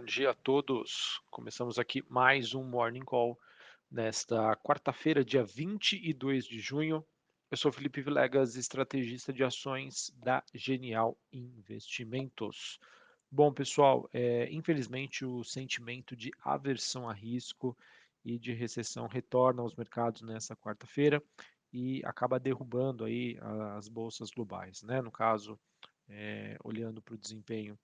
bom dia a todos. Começamos aqui mais um Morning Call nesta quarta-feira, dia 22 de junho. Eu sou Felipe Vilegas, estrategista de ações da Genial Investimentos. Bom, pessoal, é, infelizmente o sentimento de aversão a risco e de recessão retorna aos mercados nessa quarta-feira e acaba derrubando aí as bolsas globais, né? No caso, é, olhando para o desempenho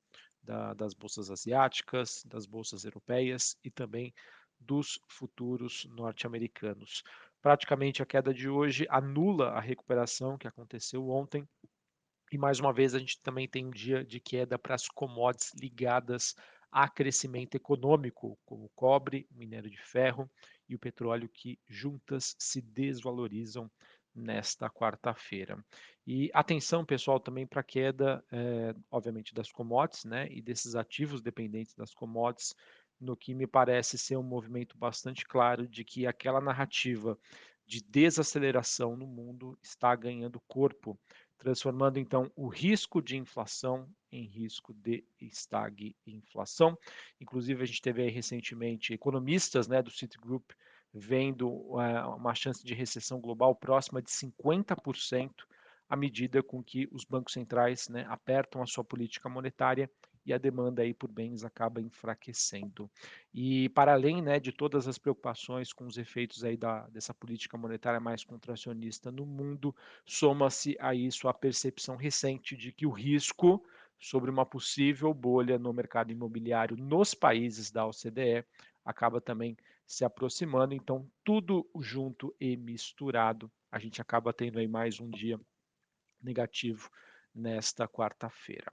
da, das bolsas asiáticas, das bolsas europeias e também dos futuros norte-americanos. Praticamente a queda de hoje anula a recuperação que aconteceu ontem. E mais uma vez a gente também tem um dia de queda para as commodities ligadas a crescimento econômico, como o cobre, o minério de ferro e o petróleo, que juntas se desvalorizam nesta quarta-feira. E atenção, pessoal, também para a queda, é, obviamente, das commodities né, e desses ativos dependentes das commodities, no que me parece ser um movimento bastante claro de que aquela narrativa de desaceleração no mundo está ganhando corpo, transformando então o risco de inflação em risco de estagflação. Inclusive, a gente teve recentemente economistas né, do Citigroup vendo uh, uma chance de recessão global próxima de 50% à medida com que os bancos centrais né, apertam a sua política monetária e a demanda aí por bens acaba enfraquecendo. E para além né, de todas as preocupações com os efeitos aí da, dessa política monetária mais contracionista no mundo, soma-se a isso a percepção recente de que o risco sobre uma possível bolha no mercado imobiliário nos países da OCDE acaba também se aproximando, então tudo junto e misturado, a gente acaba tendo aí mais um dia negativo nesta quarta-feira.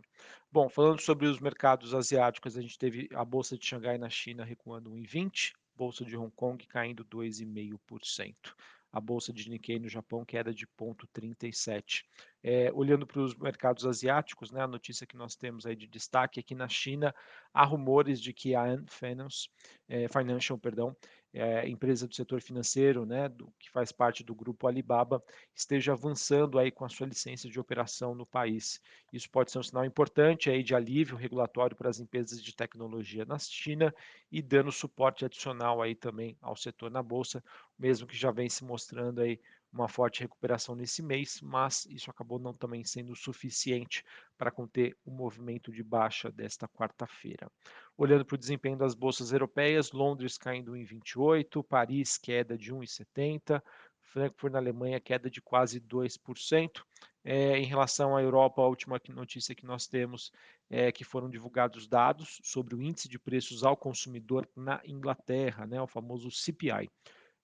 Bom, falando sobre os mercados asiáticos, a gente teve a bolsa de Xangai na China recuando 1,20, bolsa de Hong Kong caindo 2,5% a bolsa de Nikkei no Japão queda de 0,37. É, olhando para os mercados asiáticos, né, a notícia que nós temos aí de destaque aqui na China, há rumores de que a Ant Finance, é, Financial, perdão, é, empresa do setor financeiro, né, do, que faz parte do grupo Alibaba, esteja avançando aí com a sua licença de operação no país. Isso pode ser um sinal importante aí de alívio regulatório para as empresas de tecnologia na China e dando suporte adicional aí também ao setor na bolsa, mesmo que já vem se mostrando aí uma forte recuperação nesse mês, mas isso acabou não também sendo suficiente para conter o movimento de baixa desta quarta-feira. Olhando para o desempenho das bolsas europeias, Londres caindo em 28, Paris queda de 1,70, Frankfurt na Alemanha queda de quase 2%. É, em relação à Europa, a última notícia que nós temos é que foram divulgados dados sobre o índice de preços ao consumidor na Inglaterra, né, o famoso CPI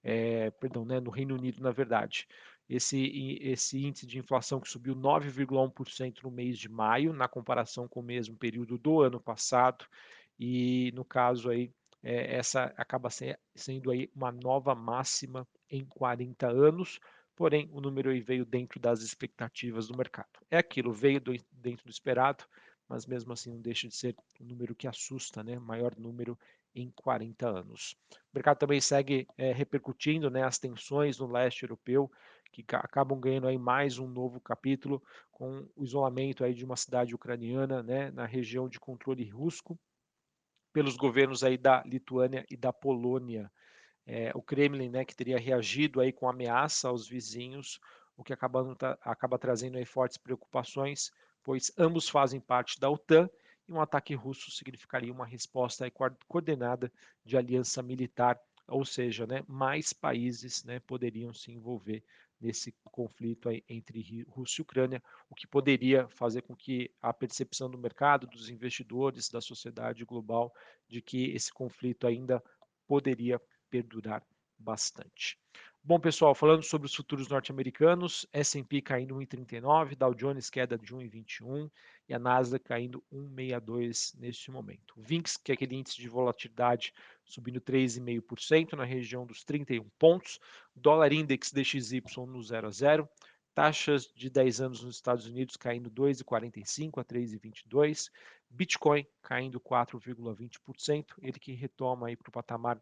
é, perdão, né, no Reino Unido, na verdade. Esse, esse índice de inflação que subiu 9,1% no mês de maio, na comparação com o mesmo período do ano passado, e no caso aí, é, essa acaba sendo aí uma nova máxima em 40 anos, porém o número aí veio dentro das expectativas do mercado. É aquilo, veio do, dentro do esperado, mas mesmo assim não deixa de ser um número que assusta, né? Maior número em 40 anos. O mercado também segue é, repercutindo né, as tensões no leste europeu, que acabam ganhando aí mais um novo capítulo com o isolamento aí de uma cidade ucraniana né, na região de controle russo pelos governos aí da Lituânia e da Polônia. É, o Kremlin, né, que teria reagido aí com ameaça aos vizinhos, o que acaba, acaba trazendo aí fortes preocupações, pois ambos fazem parte da OTAN e um ataque russo significaria uma resposta coordenada de aliança militar, ou seja, né, mais países né, poderiam se envolver nesse conflito entre Rússia e Ucrânia, o que poderia fazer com que a percepção do mercado, dos investidores, da sociedade global, de que esse conflito ainda poderia perdurar bastante. Bom, pessoal, falando sobre os futuros norte-americanos, S&P caindo 1,39, Dow Jones queda de 1,21 e a Nasdaq caindo 1,62 neste momento. O VIX, que é aquele índice de volatilidade, subindo 3,5% na região dos 31 pontos, dólar index DXY no 0 a 0, taxas de 10 anos nos Estados Unidos caindo 2,45 a 3,22, Bitcoin caindo 4,20%, ele que retoma aí para o patamar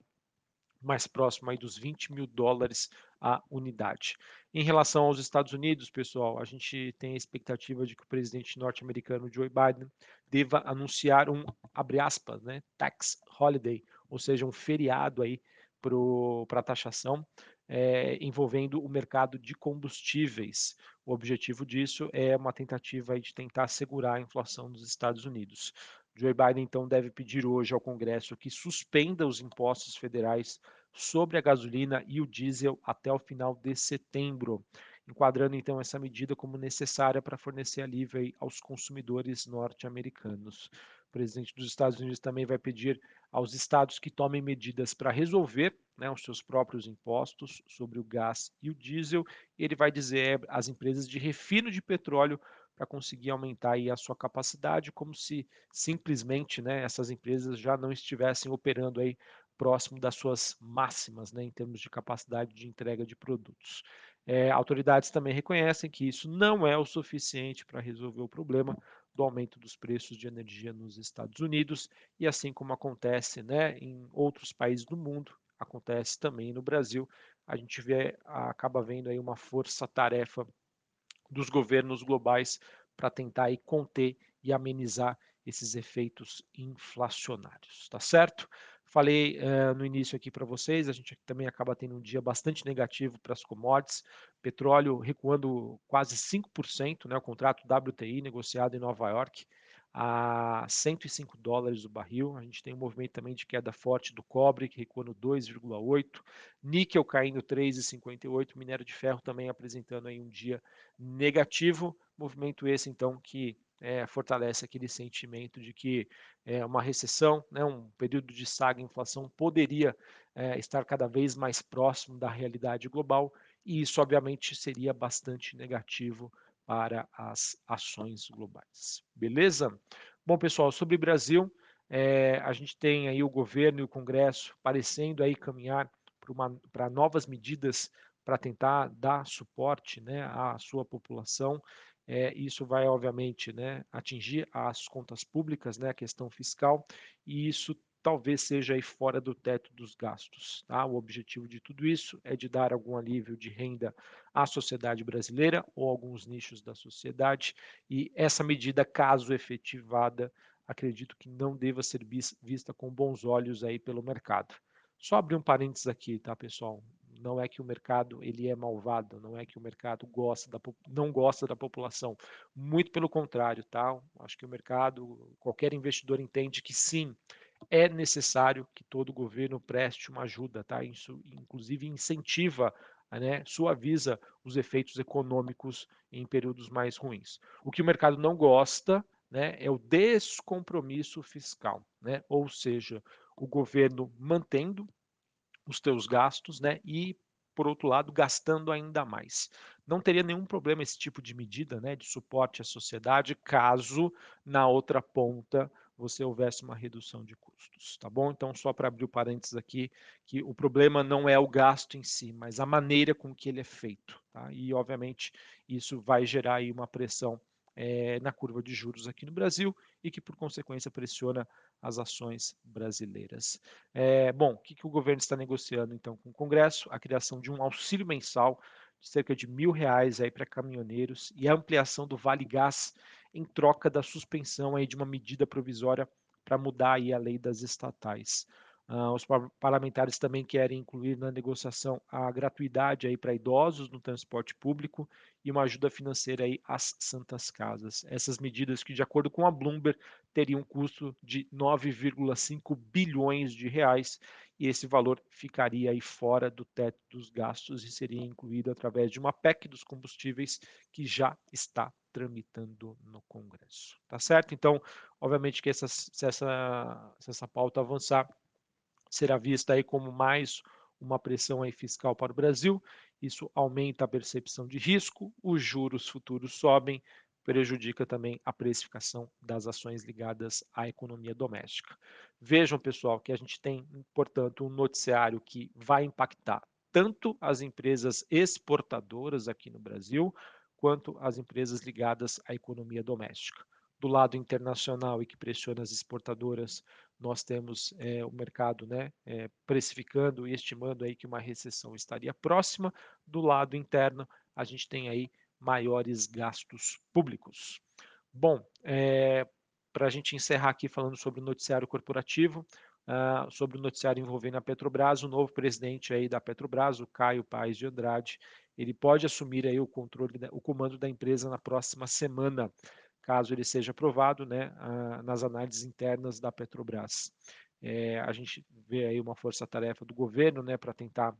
mais próximo aí dos 20 mil dólares a unidade. Em relação aos Estados Unidos, pessoal, a gente tem a expectativa de que o presidente norte-americano Joe Biden deva anunciar um, abre aspas, né, tax holiday, ou seja, um feriado aí para a taxação é, envolvendo o mercado de combustíveis. O objetivo disso é uma tentativa de tentar segurar a inflação dos Estados Unidos. Joe Biden, então, deve pedir hoje ao Congresso que suspenda os impostos federais sobre a gasolina e o diesel até o final de setembro, enquadrando então essa medida como necessária para fornecer alívio aos consumidores norte-americanos. O presidente dos Estados Unidos também vai pedir aos estados que tomem medidas para resolver né, os seus próprios impostos sobre o gás e o diesel. Ele vai dizer às empresas de refino de petróleo para conseguir aumentar aí a sua capacidade, como se simplesmente né, essas empresas já não estivessem operando aí próximo das suas máximas né, em termos de capacidade de entrega de produtos. É, autoridades também reconhecem que isso não é o suficiente para resolver o problema do aumento dos preços de energia nos Estados Unidos e assim como acontece né, em outros países do mundo, acontece também no Brasil, a gente vê, acaba vendo aí uma força-tarefa dos governos globais para tentar aí conter e amenizar esses efeitos inflacionários, tá certo? Falei uh, no início aqui para vocês, a gente também acaba tendo um dia bastante negativo para as commodities, petróleo recuando quase 5%, né, o contrato WTI negociado em Nova York a 105 dólares o barril. A gente tem um movimento também de queda forte do cobre, que recua no 2,8, níquel caindo 3,58, minério de ferro também apresentando aí um dia negativo, movimento esse então que é, fortalece aquele sentimento de que é, uma recessão, né, um período de saga inflação poderia é, estar cada vez mais próximo da realidade global e isso obviamente seria bastante negativo para as ações globais. Beleza? Bom, pessoal, sobre Brasil, a gente tem aí o governo e o Congresso parecendo aí caminhar para novas medidas para tentar dar suporte né, à sua população é, isso vai, obviamente, né, atingir as contas públicas, né, a questão fiscal, e isso talvez seja aí fora do teto dos gastos. Tá? O objetivo de tudo isso é de dar algum alívio de renda à sociedade brasileira ou alguns nichos da sociedade, e essa medida, caso efetivada, acredito que não deva ser vista com bons olhos aí pelo mercado. Só abrir um parênteses aqui, tá, pessoal? Não é que o mercado ele é malvado, não é que o mercado gosta da, não gosta da população. Muito pelo contrário, tá? Acho que o mercado, qualquer investidor entende que sim, é necessário que todo governo preste uma ajuda, tá? Isso inclusive incentiva, né, suaviza os efeitos econômicos em períodos mais ruins. O que o mercado não gosta, né, é o descompromisso fiscal, né? Ou seja, o governo mantendo os teus gastos, né? E por outro lado, gastando ainda mais. Não teria nenhum problema esse tipo de medida, né, de suporte à sociedade, caso na outra ponta você houvesse uma redução de custos, tá bom? Então, só para abrir o parênteses aqui, que o problema não é o gasto em si, mas a maneira com que ele é feito, tá? E, obviamente, isso vai gerar aí uma pressão é, na curva de juros aqui no Brasil e que, por consequência, pressiona as ações brasileiras. É, bom, o que, que o governo está negociando então com o Congresso? A criação de um auxílio mensal de cerca de mil reais aí para caminhoneiros e a ampliação do Vale Gás em troca da suspensão aí de uma medida provisória para mudar aí a lei das estatais. Uh, os parlamentares também querem incluir na negociação a gratuidade aí para idosos no transporte público e uma ajuda financeira aí às santas casas. Essas medidas que, de acordo com a Bloomberg, teriam um custo de 9,5 bilhões de reais e esse valor ficaria aí fora do teto dos gastos e seria incluído através de uma PEC dos combustíveis que já está tramitando no Congresso. Tá certo? Então, obviamente que essa, se, essa, se essa pauta avançar, será vista aí como mais uma pressão aí fiscal para o Brasil. Isso aumenta a percepção de risco, os juros futuros sobem, prejudica também a precificação das ações ligadas à economia doméstica. Vejam, pessoal, que a gente tem, portanto, um noticiário que vai impactar tanto as empresas exportadoras aqui no Brasil, quanto as empresas ligadas à economia doméstica. Do lado internacional e que pressiona as exportadoras, nós temos é, o mercado né, é, precificando e estimando aí que uma recessão estaria próxima. Do lado interno, a gente tem aí maiores gastos públicos. Bom, é, para a gente encerrar aqui falando sobre o noticiário corporativo, uh, sobre o noticiário envolvendo a Petrobras, o novo presidente aí da Petrobras, o Caio Paes de Andrade, ele pode assumir aí o controle, o comando da empresa na próxima semana caso ele seja aprovado né, nas análises internas da Petrobras. É, a gente vê aí uma força-tarefa do governo né, para tentar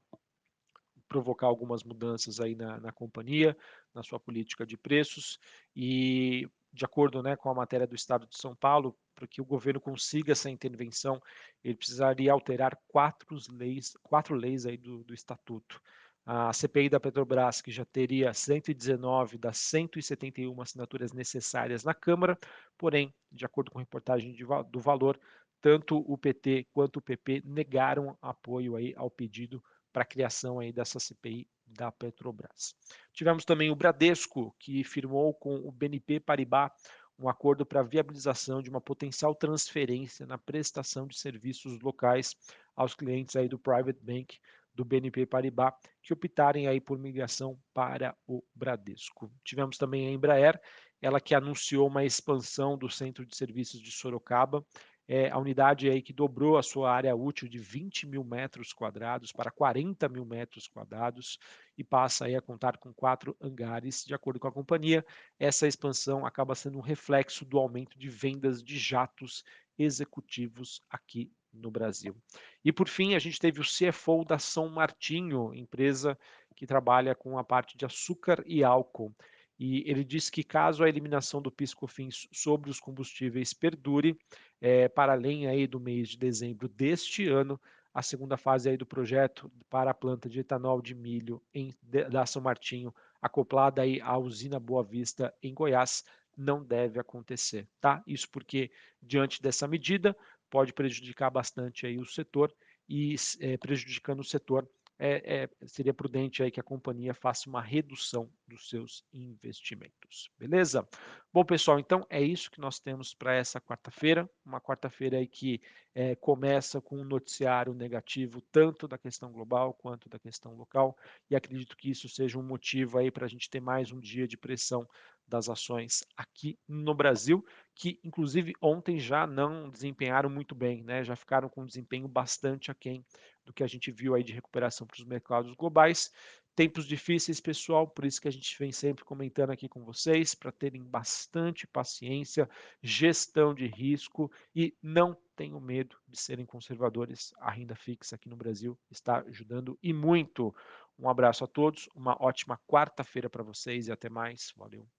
provocar algumas mudanças aí na, na, companhia, na sua política de preços e de acordo né, com a matéria do Estado de São Paulo, para que o governo consiga essa intervenção, ele precisaria alterar quatro leis, quatro leis aí do, do Estatuto a CPI da Petrobras, que já teria 119 das 171 assinaturas necessárias na Câmara, porém, de acordo com a reportagem de, do Valor, tanto o PT quanto o PP negaram apoio aí ao pedido para a criação aí dessa CPI da Petrobras. Tivemos também o Bradesco, que firmou com o BNP Paribas um acordo para viabilização de uma potencial transferência na prestação de serviços locais aos clientes aí do Private Bank do BNP Paribas que optarem aí por migração para o Bradesco. Tivemos também a Embraer, ela que anunciou uma expansão do centro de serviços de Sorocaba, é, a unidade aí que dobrou a sua área útil de 20 mil metros quadrados para 40 mil metros quadrados e passa aí a contar com quatro hangares. De acordo com a companhia, essa expansão acaba sendo um reflexo do aumento de vendas de jatos executivos aqui no Brasil. E por fim, a gente teve o CFO da São Martinho, empresa que trabalha com a parte de açúcar e álcool. E ele disse que caso a eliminação do PIS/COFINS sobre os combustíveis perdure, é, para além aí do mês de dezembro deste ano, a segunda fase aí do projeto para a planta de etanol de milho em, da São Martinho, acoplada aí à usina Boa Vista em Goiás, não deve acontecer, tá? Isso porque diante dessa medida, pode prejudicar bastante aí o setor e é, prejudicando o setor, é, é, seria prudente aí que a companhia faça uma redução dos seus investimentos. Beleza? Bom, pessoal, então é isso que nós temos para essa quarta-feira. Uma quarta-feira aí que é, começa com um noticiário negativo, tanto da questão global quanto da questão local, e acredito que isso seja um motivo aí para a gente ter mais um dia de pressão das ações aqui no Brasil, que inclusive ontem já não desempenharam muito bem, né? já ficaram com um desempenho bastante aquém do que a gente viu aí de recuperação para os mercados globais. Tempos difíceis, pessoal, por isso que a gente vem sempre comentando aqui com vocês, para terem bastante paciência, gestão de risco e não tenham medo de serem conservadores. A renda fixa aqui no Brasil está ajudando e muito. Um abraço a todos, uma ótima quarta-feira para vocês e até mais. Valeu.